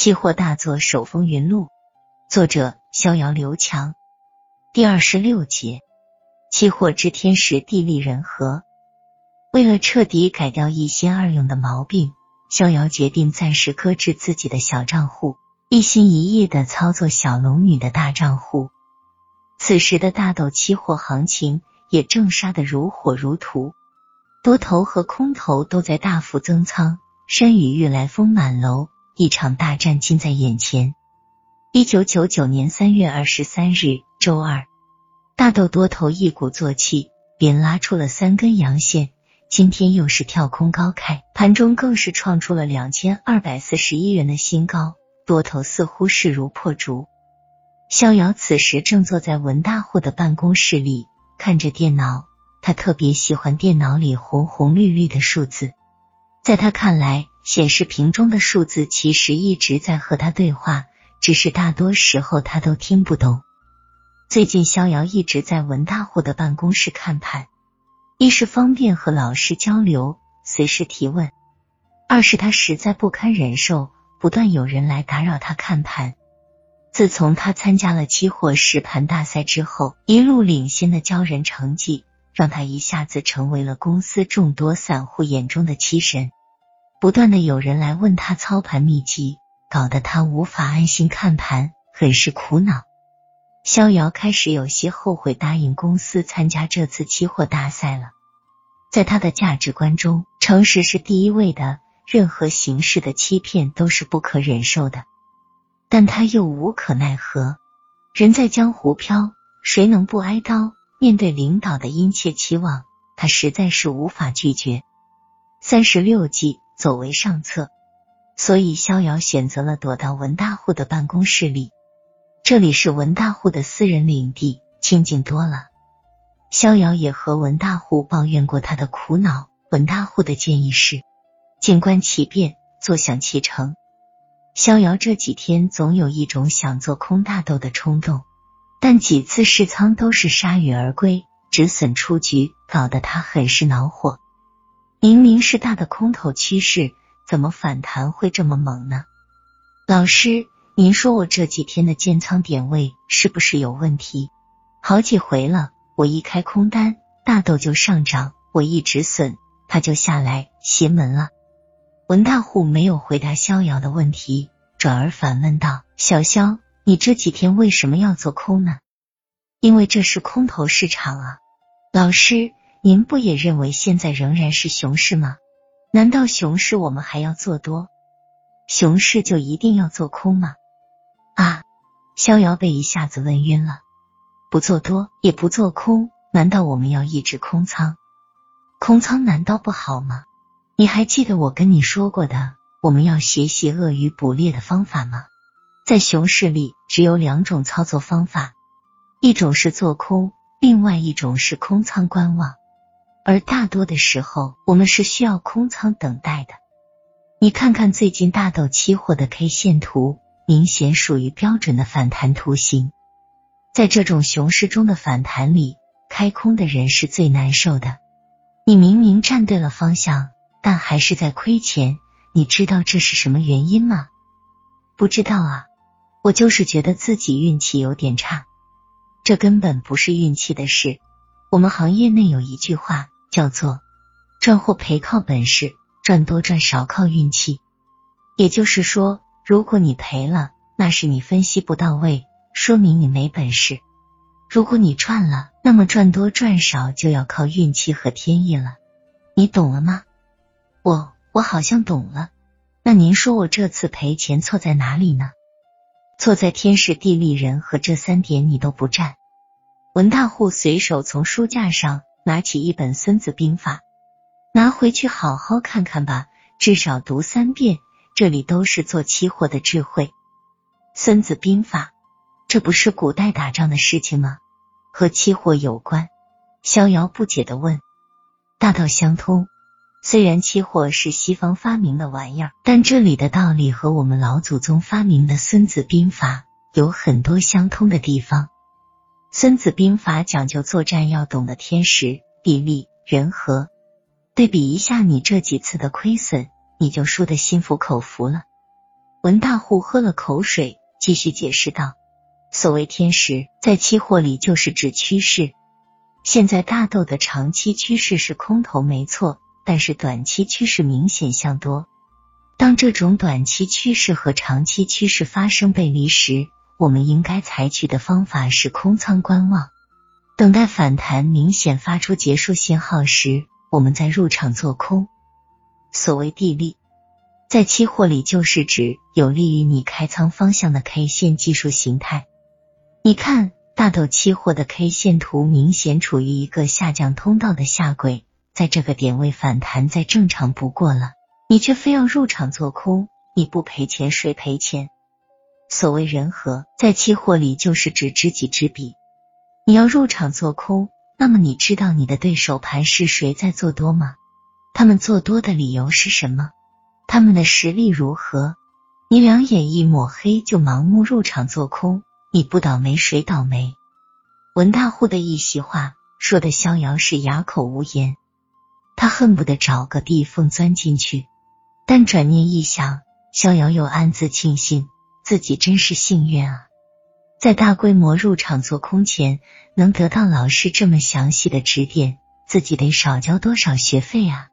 期货大作手风云录，作者逍遥刘强，第二十六节，期货知天时地利人和。为了彻底改掉一心二用的毛病，逍遥决定暂时搁置自己的小账户，一心一意的操作小龙女的大账户。此时的大豆期货行情也正杀得如火如荼，多头和空头都在大幅增仓，山雨欲来风满楼。一场大战近在眼前。一九九九年三月二十三日，周二，大豆多头一鼓作气，连拉出了三根阳线。今天又是跳空高开，盘中更是创出了两千二百四十一元的新高，多头似乎势如破竹。逍遥此时正坐在文大户的办公室里，看着电脑。他特别喜欢电脑里红红绿绿的数字，在他看来。显示屏中的数字其实一直在和他对话，只是大多时候他都听不懂。最近逍遥一直在文大户的办公室看盘，一是方便和老师交流，随时提问；二是他实在不堪忍受不断有人来打扰他看盘。自从他参加了期货实盘大赛之后，一路领先的骄人成绩，让他一下子成为了公司众多散户眼中的七神。不断的有人来问他操盘秘籍，搞得他无法安心看盘，很是苦恼。逍遥开始有些后悔答应公司参加这次期货大赛了。在他的价值观中，诚实是第一位的，任何形式的欺骗都是不可忍受的。但他又无可奈何，人在江湖飘，谁能不挨刀？面对领导的殷切期望，他实在是无法拒绝。三十六计。走为上策，所以逍遥选择了躲到文大户的办公室里。这里是文大户的私人领地，清静多了。逍遥也和文大户抱怨过他的苦恼，文大户的建议是静观其变，坐享其成。逍遥这几天总有一种想做空大豆的冲动，但几次试仓都是铩羽而归，止损出局，搞得他很是恼火。明明是大的空头趋势，怎么反弹会这么猛呢？老师，您说我这几天的建仓点位是不是有问题？好几回了，我一开空单，大豆就上涨；我一止损，它就下来，邪门了。文大户没有回答逍遥的问题，转而反问道：“小肖，你这几天为什么要做空呢？因为这是空头市场啊，老师。”您不也认为现在仍然是熊市吗？难道熊市我们还要做多？熊市就一定要做空吗？啊！逍遥被一下子问晕了。不做多也不做空，难道我们要一直空仓？空仓难道不好吗？你还记得我跟你说过的，我们要学习鳄鱼捕猎的方法吗？在熊市里，只有两种操作方法，一种是做空，另外一种是空仓观望。而大多的时候，我们是需要空仓等待的。你看看最近大豆期货的 K 线图，明显属于标准的反弹图形。在这种熊市中的反弹里，开空的人是最难受的。你明明站对了方向，但还是在亏钱。你知道这是什么原因吗？不知道啊，我就是觉得自己运气有点差。这根本不是运气的事。我们行业内有一句话。叫做赚或赔靠本事，赚多赚少靠运气。也就是说，如果你赔了，那是你分析不到位，说明你没本事；如果你赚了，那么赚多赚少就要靠运气和天意了。你懂了吗？我我好像懂了。那您说我这次赔钱错在哪里呢？错在天时地利人和这三点你都不占。文大户随手从书架上。拿起一本《孙子兵法》，拿回去好好看看吧，至少读三遍。这里都是做期货的智慧，《孙子兵法》这不是古代打仗的事情吗？和期货有关？逍遥不解的问。大道相通，虽然期货是西方发明的玩意儿，但这里的道理和我们老祖宗发明的《孙子兵法》有很多相通的地方。孙子兵法讲究作战要懂得天时地利人和，对比一下你这几次的亏损，你就输得心服口服了。文大户喝了口水，继续解释道：“所谓天时，在期货里就是指趋势。现在大豆的长期趋势是空头，没错，但是短期趋势明显向多。当这种短期趋势和长期趋势发生背离时，我们应该采取的方法是空仓观望，等待反弹明显发出结束信号时，我们再入场做空。所谓地利。”在期货里，就是指有利于你开仓方向的 K 线技术形态。你看，大豆期货的 K 线图明显处于一个下降通道的下轨，在这个点位反弹再正常不过了，你却非要入场做空，你不赔钱谁赔钱？所谓人和，在期货里就是指知己知彼。你要入场做空，那么你知道你的对手盘是谁在做多吗？他们做多的理由是什么？他们的实力如何？你两眼一抹黑就盲目入场做空，你不倒霉谁倒霉？文大户的一席话说的逍遥是哑口无言，他恨不得找个地缝钻进去。但转念一想，逍遥又暗自庆幸自己真是幸运啊，在大规模入场做空前能得到老师这么详细的指点，自己得少交多少学费啊！